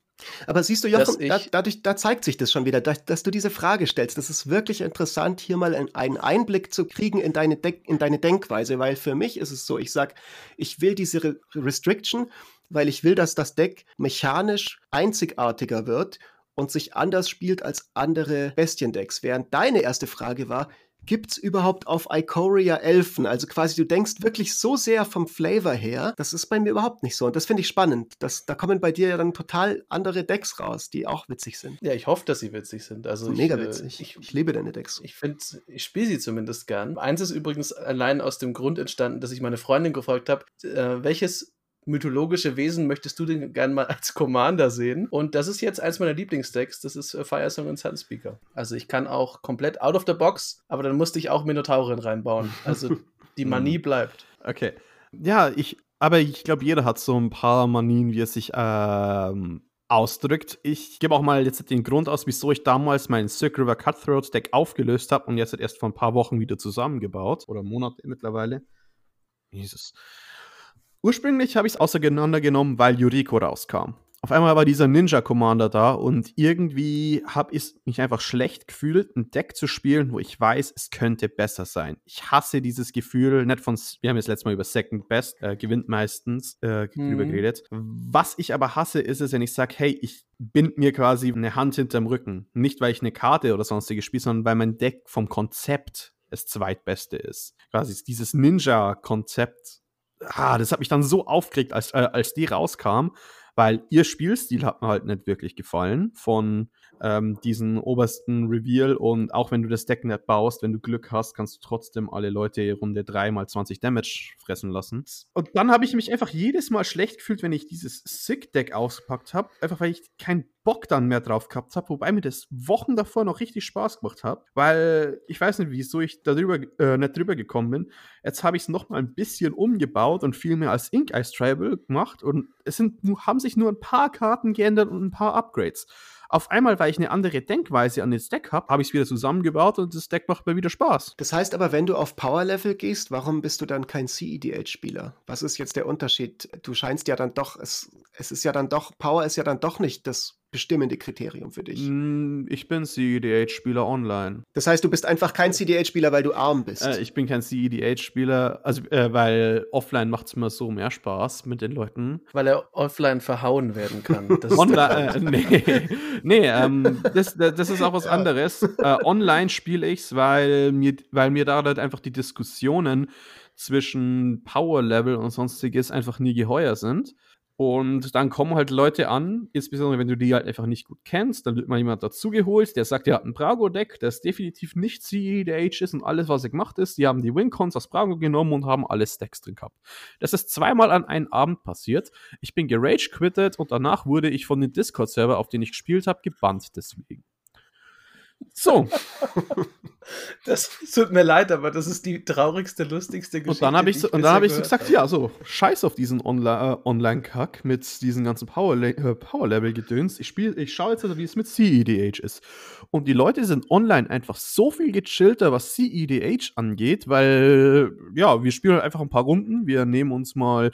Aber siehst du, Jochen, da, dadurch, da zeigt sich das schon wieder, dass, dass, du diese Frage stellst. Das ist wirklich interessant, hier mal einen Einblick zu kriegen in deine, De in deine Denkweise, weil für mich ist es so, ich sage, ich will diese Re Restriction, weil ich will, dass das Deck mechanisch einzigartiger wird und sich anders spielt als andere Bestiendecks. Während deine erste Frage war, gibt es überhaupt auf Ikoria Elfen? Also quasi, du denkst wirklich so sehr vom Flavor her, das ist bei mir überhaupt nicht so. Und das finde ich spannend. Das, da kommen bei dir ja dann total andere Decks raus, die auch witzig sind. Ja, ich hoffe, dass sie witzig sind. Also Mega ich, äh, witzig. Ich, ich, liebe deine Decks. Ich finde, ich spiele sie zumindest gern. Eins ist übrigens allein aus dem Grund entstanden, dass ich meine Freundin gefragt habe, äh, welches mythologische Wesen möchtest du denn gerne mal als Commander sehen? Und das ist jetzt eins meiner Lieblingsdecks, das ist äh, Firesong und Sunspeaker. Also ich kann auch komplett out of the box, aber dann musste ich auch Minotaurin reinbauen. Also (laughs) die Manie hm. bleibt. Okay. Ja, ich, aber ich glaube, jeder hat so ein paar Manien, wie er sich ähm, ausdrückt. Ich gebe auch mal jetzt den Grund aus, wieso ich damals mein Silk River Cutthroat Deck aufgelöst habe und jetzt erst vor ein paar Wochen wieder zusammengebaut. Oder Monate mittlerweile. Jesus. Ursprünglich habe ich es auseinandergenommen, weil Yuriko rauskam. Auf einmal war dieser Ninja Commander da und irgendwie habe ich mich einfach schlecht gefühlt, ein Deck zu spielen, wo ich weiß, es könnte besser sein. Ich hasse dieses Gefühl, nicht von, wir haben jetzt letztes Mal über Second Best, äh, gewinnt meistens, äh, mhm. drüber geredet. Was ich aber hasse, ist es, wenn ich sage, hey, ich bind mir quasi eine Hand hinterm Rücken. Nicht, weil ich eine Karte oder sonstiges spiele, sondern weil mein Deck vom Konzept das zweitbeste ist. Quasi dieses Ninja-Konzept ah, das hat mich dann so aufgeregt, als, äh, als die rauskam, weil ihr Spielstil hat mir halt nicht wirklich gefallen. Von ähm, diesen obersten Reveal und auch wenn du das Deck nicht baust, wenn du Glück hast, kannst du trotzdem alle Leute Runde 3 mal 20 Damage fressen lassen. Und dann habe ich mich einfach jedes Mal schlecht gefühlt, wenn ich dieses Sick-Deck ausgepackt habe, einfach weil ich keinen Bock dann mehr drauf gehabt habe, wobei mir das Wochen davor noch richtig Spaß gemacht hat, weil ich weiß nicht, wieso ich darüber äh, nicht drüber gekommen bin. Jetzt habe ich es noch mal ein bisschen umgebaut und viel mehr als Ink Ice Tribal gemacht und es sind, haben sich nur ein paar Karten geändert und ein paar Upgrades. Auf einmal, weil ich eine andere Denkweise an das Deck habe, habe ich es wieder zusammengebaut und das Deck macht mir wieder Spaß. Das heißt aber, wenn du auf Power Level gehst, warum bist du dann kein CEDH-Spieler? Was ist jetzt der Unterschied? Du scheinst ja dann doch, es, es ist ja dann doch, Power ist ja dann doch nicht das bestimmende Kriterium für dich? Hm, ich bin CEDH-Spieler online. Das heißt, du bist einfach kein CEDH-Spieler, weil du arm bist. Äh, ich bin kein CEDH-Spieler, also äh, weil offline macht es mir so mehr Spaß mit den Leuten. Weil er offline verhauen werden kann. (laughs) online, äh, nee, (laughs) nee ähm, das, das ist auch was ja. anderes. Äh, online spiele ich es, weil mir, weil mir da halt einfach die Diskussionen zwischen Power Level und sonstiges einfach nie geheuer sind. Und dann kommen halt Leute an, insbesondere wenn du die halt einfach nicht gut kennst, dann wird mal jemand dazugeholt, der sagt, er hat ein Brago-Deck, das definitiv nicht CEDH ist und alles, was er gemacht ist. Die haben die Wincons aus Brago genommen und haben alle Stacks drin gehabt. Das ist zweimal an einem Abend passiert. Ich bin gerage-quittet und danach wurde ich von dem Discord-Server, auf den ich gespielt habe, gebannt deswegen. So. (laughs) Das tut mir leid, aber das ist die traurigste, lustigste Geschichte. Und dann habe ich, so, ich und dann hab ich so gesagt, ja, so, scheiß auf diesen Onla- äh, Online-Kack mit diesen ganzen Power- äh, Power-Level-Gedöns. Ich, spiel- ich schaue jetzt, also, wie es mit CEDH ist. Und die Leute sind online einfach so viel gechillter, was CEDH angeht, weil, ja, wir spielen halt einfach ein paar Runden. Wir nehmen uns mal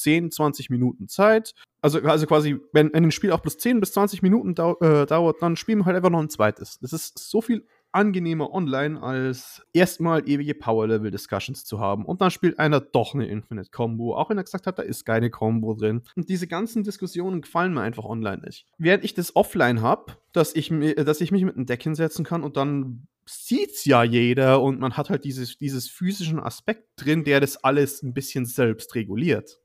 10, 20 Minuten Zeit. Also, also quasi, wenn, wenn ein Spiel auch plus 10 bis 20 Minuten dau äh, dauert, dann spielen wir halt einfach noch ein zweites. Das ist so viel angenehmer online, als erstmal ewige Power-Level-Discussions zu haben. Und dann spielt einer doch eine Infinite-Combo, auch wenn er gesagt hat, da ist keine Combo drin. Und diese ganzen Diskussionen gefallen mir einfach online nicht. Während ich das offline habe, dass, ich dass ich mich mit einem Deck hinsetzen kann und dann sieht's ja jeder und man hat halt dieses, dieses physischen Aspekt drin, der das alles ein bisschen selbst reguliert.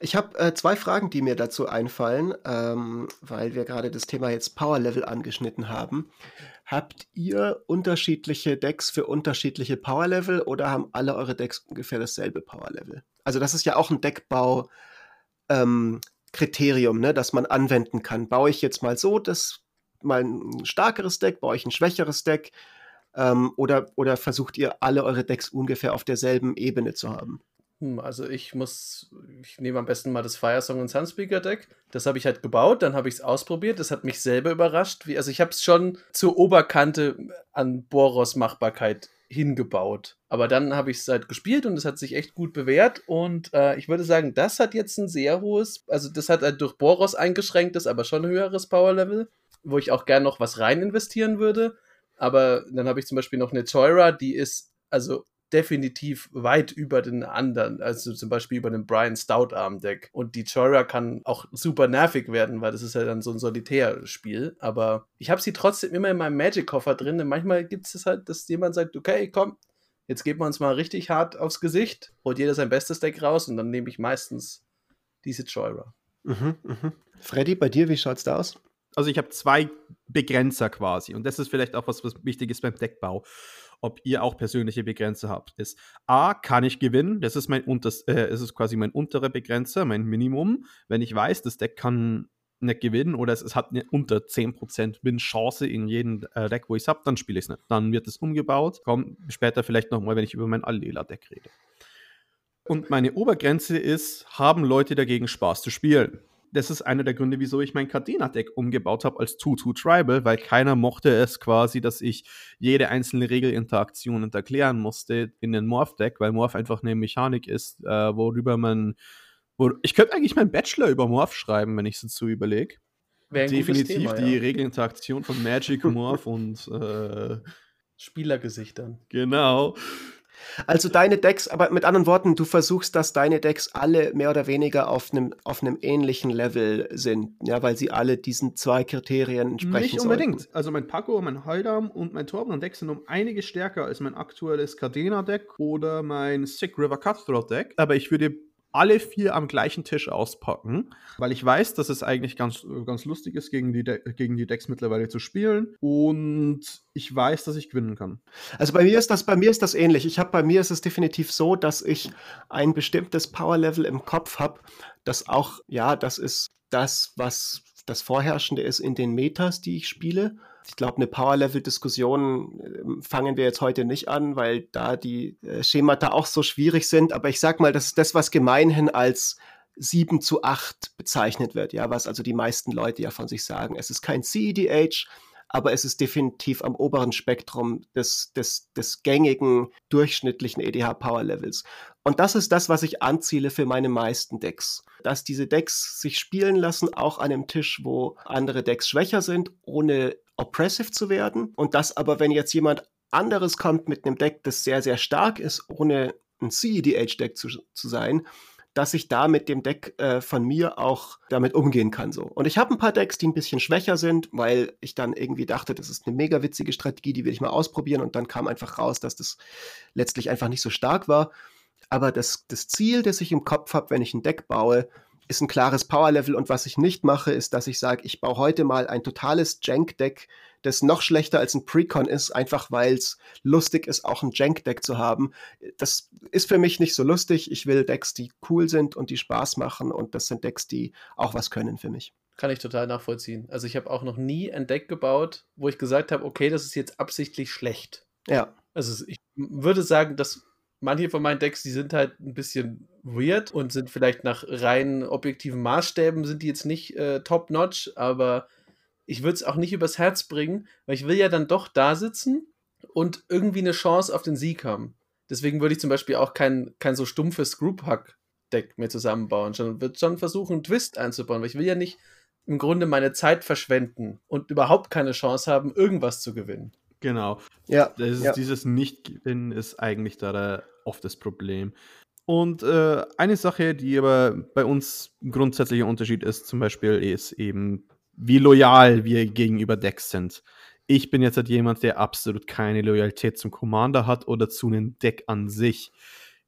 Ich habe äh, zwei Fragen, die mir dazu einfallen, ähm, weil wir gerade das Thema jetzt Power Level angeschnitten haben. Habt ihr unterschiedliche Decks für unterschiedliche Power Level oder haben alle eure Decks ungefähr dasselbe Power Level? Also das ist ja auch ein Deckbau ähm, Kriterium, ne, das man anwenden kann. Baue ich jetzt mal so, das mal ein starkeres Deck, baue ich ein schwächeres Deck ähm, oder, oder versucht ihr alle eure Decks ungefähr auf derselben Ebene zu haben? Hm, Also ich muss, ich nehme am besten mal das Firesong und Sunspeaker Deck. Das habe ich halt gebaut, dann habe ich es ausprobiert. Das hat mich selber überrascht. Wie, also ich habe es schon zur Oberkante an Boros Machbarkeit hingebaut. Aber dann habe ich es halt gespielt und es hat sich echt gut bewährt. Und äh, ich würde sagen, das hat jetzt ein sehr hohes, also das hat halt durch Boros eingeschränktes, aber schon höheres Power Level, wo ich auch gern noch was rein investieren würde. Aber dann habe ich zum Beispiel noch eine Toira, die ist also definitiv weit über den anderen, also zum Beispiel über den Brian Stout Arm Deck. Und die Chora kann auch super nervig werden, weil das ist ja dann so ein Solitärspiel. Aber ich habe sie trotzdem immer in meinem Magic-Koffer drin. Und manchmal gibt es halt, dass jemand sagt, okay, komm, jetzt geben wir uns mal richtig hart aufs Gesicht, holt jeder sein bestes Deck raus und dann nehme ich meistens diese Chora. Mhm, mhm. Freddy, bei dir, wie schaut's da aus? Also ich habe zwei Begrenzer quasi. Und das ist vielleicht auch was, was wichtig ist beim Deckbau. Ob ihr auch persönliche Begrenzer habt. Ist A, kann ich gewinnen? Das ist mein unters, äh, ist quasi mein unterer Begrenzer, mein Minimum. Wenn ich weiß, das Deck kann nicht gewinnen oder es, es hat eine unter 10% Win-Chance in jedem äh, Deck, wo ich es habe, dann spiele ich es nicht. Dann wird es umgebaut. Komm später vielleicht nochmal, wenn ich über mein Allela-Deck rede. Und meine Obergrenze ist, haben Leute dagegen Spaß zu spielen? Das ist einer der Gründe, wieso ich mein Cardena-Deck umgebaut habe als 2-2 Tribal, weil keiner mochte es quasi, dass ich jede einzelne Regelinteraktion erklären musste in den Morph-Deck, weil Morph einfach eine Mechanik ist, äh, worüber man. Wo, ich könnte eigentlich meinen Bachelor über Morph schreiben, wenn ich es dazu überlege. Definitiv Thema, die ja. Regelinteraktion von Magic, Morph (laughs) und äh, Spielergesichtern. genau. Also deine Decks, aber mit anderen Worten, du versuchst, dass deine Decks alle mehr oder weniger auf einem auf einem ähnlichen Level sind, ja, weil sie alle diesen zwei Kriterien entsprechen Nicht unbedingt. sollten. Also mein Paco, mein Heidam und mein Torben-Deck sind um einiges stärker als mein aktuelles Cardena-Deck oder mein Sick River Cutthroat-Deck. Aber ich würde alle vier am gleichen Tisch auspacken, weil ich weiß, dass es eigentlich ganz, ganz lustig ist, gegen die, gegen die Decks mittlerweile zu spielen. Und ich weiß, dass ich gewinnen kann. Also bei mir ist das bei mir ist das ähnlich. Ich habe bei mir ist es definitiv so, dass ich ein bestimmtes Power Level im Kopf habe, das auch ja, das ist das, was das vorherrschende ist in den Metas, die ich spiele. Ich glaube, eine Power-Level-Diskussion äh, fangen wir jetzt heute nicht an, weil da die äh, Schemata auch so schwierig sind. Aber ich sag mal, das ist das, was gemeinhin als 7 zu 8 bezeichnet wird, ja, was also die meisten Leute ja von sich sagen. Es ist kein CEDH, aber es ist definitiv am oberen Spektrum des, des, des gängigen, durchschnittlichen EDH-Power-Levels. Und das ist das, was ich anziele für meine meisten Decks. Dass diese Decks sich spielen lassen, auch an einem Tisch, wo andere Decks schwächer sind, ohne oppressive zu werden. Und das aber, wenn jetzt jemand anderes kommt mit einem Deck, das sehr, sehr stark ist, ohne ein CEDH-Deck zu, zu sein, dass ich da mit dem Deck äh, von mir auch damit umgehen kann. So. Und ich habe ein paar Decks, die ein bisschen schwächer sind, weil ich dann irgendwie dachte, das ist eine mega witzige Strategie, die will ich mal ausprobieren. Und dann kam einfach raus, dass das letztlich einfach nicht so stark war. Aber das, das Ziel, das ich im Kopf habe, wenn ich ein Deck baue, ist ein klares Power-Level und was ich nicht mache, ist, dass ich sage, ich baue heute mal ein totales Jank-Deck, das noch schlechter als ein Precon ist, einfach weil es lustig ist, auch ein Jank-Deck zu haben. Das ist für mich nicht so lustig. Ich will Decks, die cool sind und die Spaß machen und das sind Decks, die auch was können für mich. Kann ich total nachvollziehen. Also ich habe auch noch nie ein Deck gebaut, wo ich gesagt habe, okay, das ist jetzt absichtlich schlecht. Ja. Also ich würde sagen, dass manche von meinen Decks, die sind halt ein bisschen weird und sind vielleicht nach rein objektiven Maßstäben sind die jetzt nicht äh, top-notch, aber ich würde es auch nicht übers Herz bringen, weil ich will ja dann doch da sitzen und irgendwie eine Chance auf den Sieg haben. Deswegen würde ich zum Beispiel auch kein, kein so stumpfes Group-Hack-Deck mehr zusammenbauen, sondern würde schon versuchen, einen Twist einzubauen, weil ich will ja nicht im Grunde meine Zeit verschwenden und überhaupt keine Chance haben, irgendwas zu gewinnen. Genau. Ja. Das ist, ja. Dieses Nicht-Gewinnen ist eigentlich da der, oft das Problem. Und äh, eine Sache, die aber bei uns ein grundsätzlicher Unterschied ist, zum Beispiel, ist eben, wie loyal wir gegenüber Decks sind. Ich bin jetzt halt jemand, der absolut keine Loyalität zum Commander hat oder zu einem Deck an sich,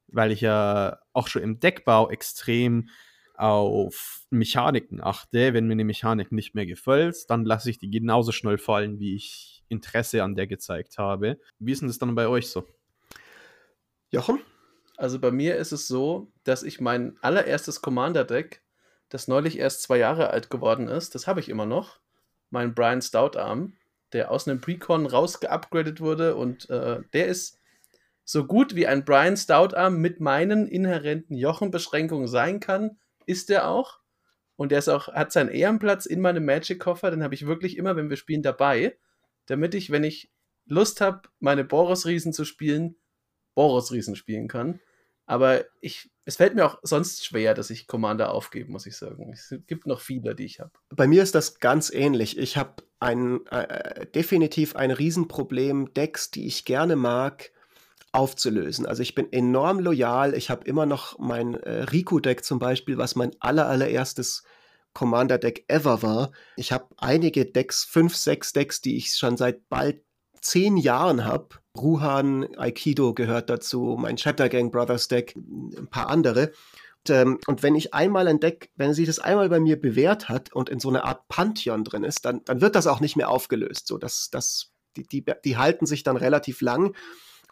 weil ich ja auch schon im Deckbau extrem auf Mechaniken achte. Wenn mir eine Mechanik nicht mehr gefällt, dann lasse ich die genauso schnell fallen, wie ich Interesse an der gezeigt habe. Wie ist denn das dann bei euch so? Jochen? Also bei mir ist es so, dass ich mein allererstes Commander-Deck, das neulich erst zwei Jahre alt geworden ist, das habe ich immer noch, mein Brian Stout Arm, der aus einem Precon rausgeupgradet wurde und äh, der ist so gut wie ein Brian Stout Arm mit meinen inhärenten Jochenbeschränkungen sein kann, ist der auch. Und der ist auch, hat seinen Ehrenplatz in meinem Magic-Koffer, den habe ich wirklich immer, wenn wir spielen, dabei, damit ich, wenn ich Lust habe, meine Boros-Riesen zu spielen, Boros-Riesen spielen kann. Aber ich, es fällt mir auch sonst schwer, dass ich Commander aufgebe, muss ich sagen. Es gibt noch viele, die ich habe. Bei mir ist das ganz ähnlich. Ich habe ein, äh, definitiv ein Riesenproblem, Decks, die ich gerne mag, aufzulösen. Also ich bin enorm loyal. Ich habe immer noch mein äh, Riku-Deck zum Beispiel, was mein aller, allererstes Commander-Deck ever war. Ich habe einige Decks, fünf, sechs Decks, die ich schon seit bald zehn Jahren habe. Ruhan, Aikido gehört dazu, mein Shattergang Brothers Deck, ein paar andere. Und, ähm, und, wenn ich einmal ein Deck, wenn sich das einmal bei mir bewährt hat und in so einer Art Pantheon drin ist, dann, dann wird das auch nicht mehr aufgelöst. So, das, das, die, die, die halten sich dann relativ lang.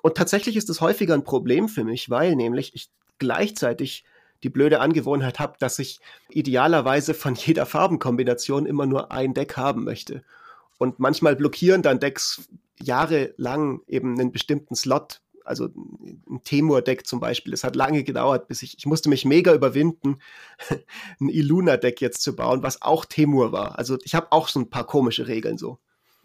Und tatsächlich ist es häufiger ein Problem für mich, weil nämlich ich gleichzeitig die blöde Angewohnheit habe, dass ich idealerweise von (laughs) jeder Farbenkombination immer nur ein Deck haben möchte. Und manchmal blockieren dann Decks jahrelang eben einen bestimmten Slot. Also ein Temur-Deck zum Beispiel. Es hat lange gedauert, bis ich, ich musste mich mega überwinden, (laughs) ein Iluna-Deck jetzt zu bauen, was auch Temur war. Also ich habe auch so ein paar komische Regeln so.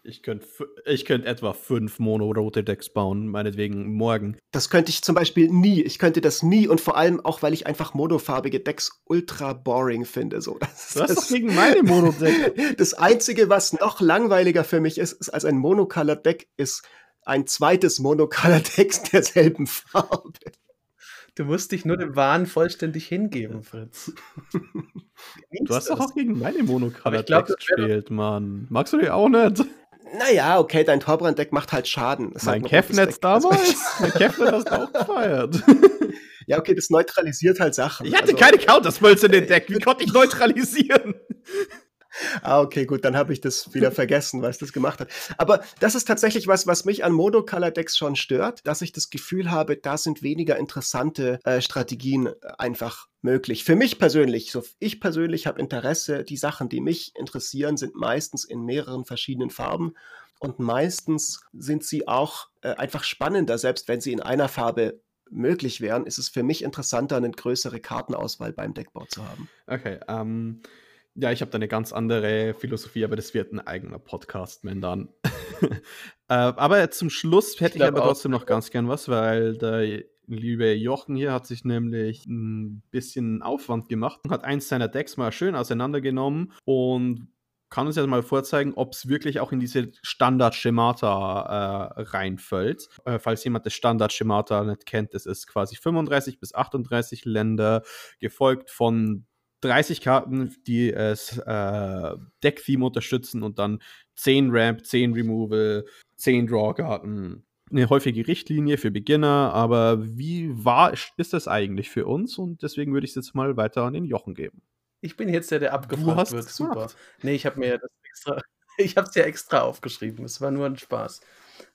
Ich könnte ich könnt etwa fünf mono-rote Decks bauen, meinetwegen morgen. Das könnte ich zum Beispiel nie. Ich könnte das nie und vor allem auch, weil ich einfach monofarbige Decks ultra boring finde. So, das, du hast doch gegen meine Mono-Deck. (laughs) Das Einzige, was noch langweiliger für mich ist, ist als ein Monocolor-Deck, ist ein zweites Monocolor-Deck (laughs) derselben Farbe. Du musst dich nur dem Wahn vollständig hingeben, Fritz. du hast doch auch gegen meine Monocolor-Decks gespielt, Mann. Magst du die auch nicht? Naja, okay, dein Torbrand-Deck macht halt Schaden. Das mein Kevnetz damals? (laughs) mein Kevnetz hast du auch gefeiert. (laughs) Ja, okay, das neutralisiert halt Sachen. Ich hatte also, keine Counterspells in den Deck. Wie konnte ich neutralisieren? Ah, okay, gut, dann habe ich das wieder vergessen, was das gemacht hat. Aber das ist tatsächlich was, was mich an Monocolor-Decks schon stört, dass ich das Gefühl habe, da sind weniger interessante äh, Strategien äh, einfach möglich. Für mich persönlich, so ich persönlich habe Interesse, die Sachen, die mich interessieren, sind meistens in mehreren verschiedenen Farben und meistens sind sie auch äh, einfach spannender, selbst wenn sie in einer Farbe möglich wären, ist es für mich interessanter, eine größere Kartenauswahl beim Deckbau zu haben. Okay, ähm, ja, ich habe da eine ganz andere Philosophie, aber das wird ein eigener Podcast, wenn dann. (laughs) äh, aber zum Schluss hätte ich, ich aber trotzdem noch ganz gern was, weil der liebe Jochen hier hat sich nämlich ein bisschen Aufwand gemacht und hat eins seiner Decks mal schön auseinandergenommen und kann uns ja mal vorzeigen, ob es wirklich auch in diese Standard-Schemata äh, reinfällt. Äh, falls jemand das Standard-Schemata nicht kennt, das ist quasi 35 bis 38 Länder, gefolgt von 30 Karten, die das äh, Deck-Theme unterstützen und dann 10 Ramp, 10 Removal, 10 Draw-Karten. Eine häufige Richtlinie für Beginner, aber wie wahr ist das eigentlich für uns? Und deswegen würde ich es jetzt mal weiter an den Jochen geben. Ich bin jetzt der, der abgefragt wird. es Super. gemacht. Nee, ich habe mir das extra. (laughs) Ich habe es ja extra aufgeschrieben. Es war nur ein Spaß.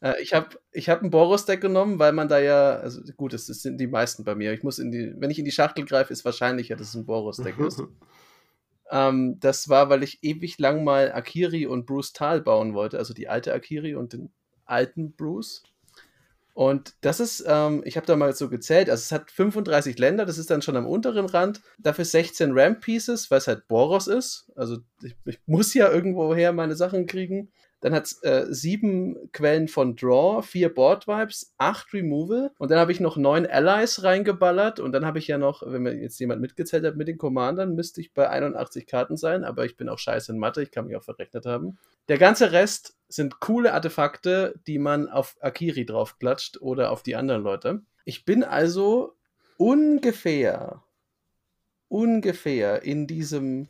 Äh, ich habe ich hab ein Boros-Deck genommen, weil man da ja, also gut, das, das sind die meisten bei mir. Ich muss in die, wenn ich in die Schachtel greife, ist wahrscheinlicher, dass es ein Boros-Deck ist. (laughs) Ähm, das war, weil ich ewig lang mal Akiri und Bruce Tal bauen wollte, also die alte Akiri und den alten Bruce. Und das ist, ähm, ich habe da mal so gezählt, also es hat 35 Länder, das ist dann schon am unteren Rand. Dafür 16 Ramp Pieces, weil es halt Boros ist. Also ich, ich muss ja irgendwoher meine Sachen kriegen. Dann hat es äh, sieben Quellen von Draw, vier Board Vibes, acht Removal und dann habe ich noch neun Allies reingeballert und dann habe ich ja noch, wenn mir jetzt jemand mitgezählt hat mit den Commandern, müsste ich bei 81 Karten sein, aber ich bin auch scheiße in Mathe, ich kann mich auch verrechnet haben. Der ganze Rest sind coole Artefakte, die man auf Akiri draufklatscht oder auf die anderen Leute. Ich bin also ungefähr, ungefähr in diesem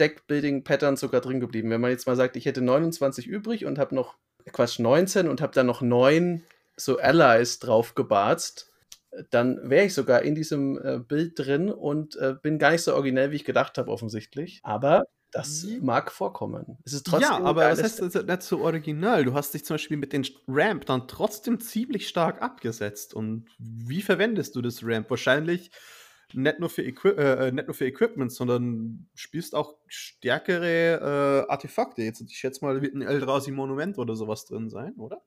Deckbuilding-Pattern sogar drin geblieben. Wenn man jetzt mal sagt, ich hätte 29 übrig und habe noch, Quatsch, 19 und habe dann noch 9 so Allies draufgebarzt, dann wäre ich sogar in diesem äh, Bild drin und äh, bin gar nicht so originell, wie ich gedacht habe, offensichtlich. Aber das Mhm. mag vorkommen. Es ist trotzdem Ja, aber heißt, das ist nicht so original. Du hast dich zum Beispiel mit den Ramp dann trotzdem ziemlich stark abgesetzt. Und wie verwendest du das Ramp? Wahrscheinlich nicht nur für, Equi äh, nicht nur für Equipment, sondern spielst auch stärkere äh, Artefakte. Jetzt, ich schätze mal, wird ein Eldrazi Monument oder sowas drin sein, oder?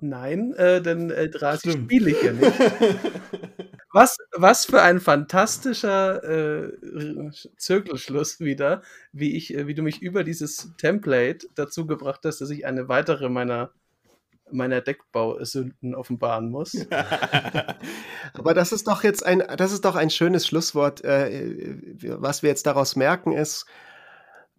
Nein, äh, denn Eldrazi spiele ich ja nicht. (laughs) Was, was für ein fantastischer äh, Zirkelschluss wieder, wie, ich, äh, wie du mich über dieses Template dazu gebracht hast, dass ich eine weitere meiner, meiner Deckbausünden offenbaren muss. (laughs) Aber das ist doch jetzt ein, das ist doch ein schönes Schlusswort. Äh, was wir jetzt daraus merken ist,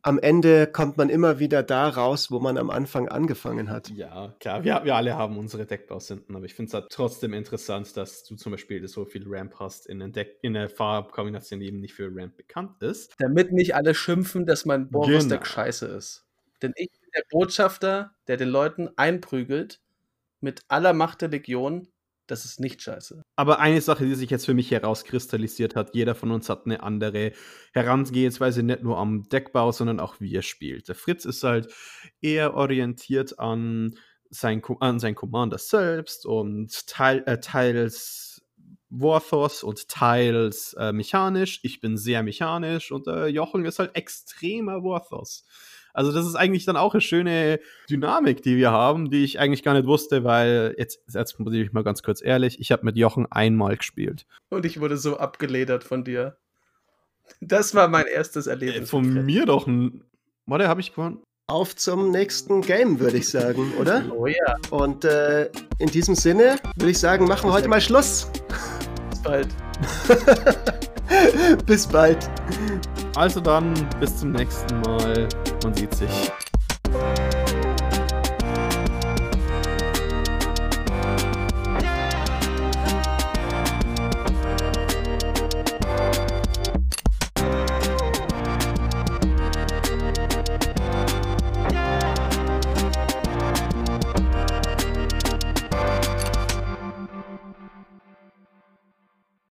am Ende kommt man immer wieder da raus, wo man am Anfang angefangen hat. Ja, klar, wir, wir alle haben unsere Deckbausünden, aber ich finde es halt trotzdem interessant, dass du zum Beispiel so viel Ramp hast in, einem Deck, in einer Farbkombination, die eben nicht für Ramp bekannt ist. Damit nicht alle schimpfen, dass mein Boros-Deck Genau. scheiße ist. Denn ich der Botschafter, der den Leuten einprügelt mit aller Macht der Legion, das ist nicht scheiße. Aber eine Sache, die sich jetzt für mich herauskristallisiert hat, jeder von uns hat eine andere Herangehensweise, nicht nur am Deckbau, sondern auch wie er spielt. Der Fritz ist halt eher orientiert an sein, an sein Commander selbst und teil, äh, teils Warthos und teils äh, mechanisch. Ich bin sehr mechanisch und äh, Jochen ist halt extremer Warthos. Also das ist eigentlich dann auch eine schöne Dynamik, die wir haben, die ich eigentlich gar nicht wusste, weil jetzt, jetzt muss ich mal ganz kurz ehrlich, ich habe mit Jochen einmal gespielt. Und ich wurde so abgeledert von dir. Das war mein erstes Erlebnis. Äh, Von mir doch ein. Warte, habe ich gewonnen? Auf zum nächsten Game, würde ich sagen, oder? Oh ja, Und äh, in diesem Sinne würde ich sagen, machen wir heute mal Schluss. bis bald. (laughs) Bis bald. Also dann, bis zum nächsten Mal. Man sieht sich.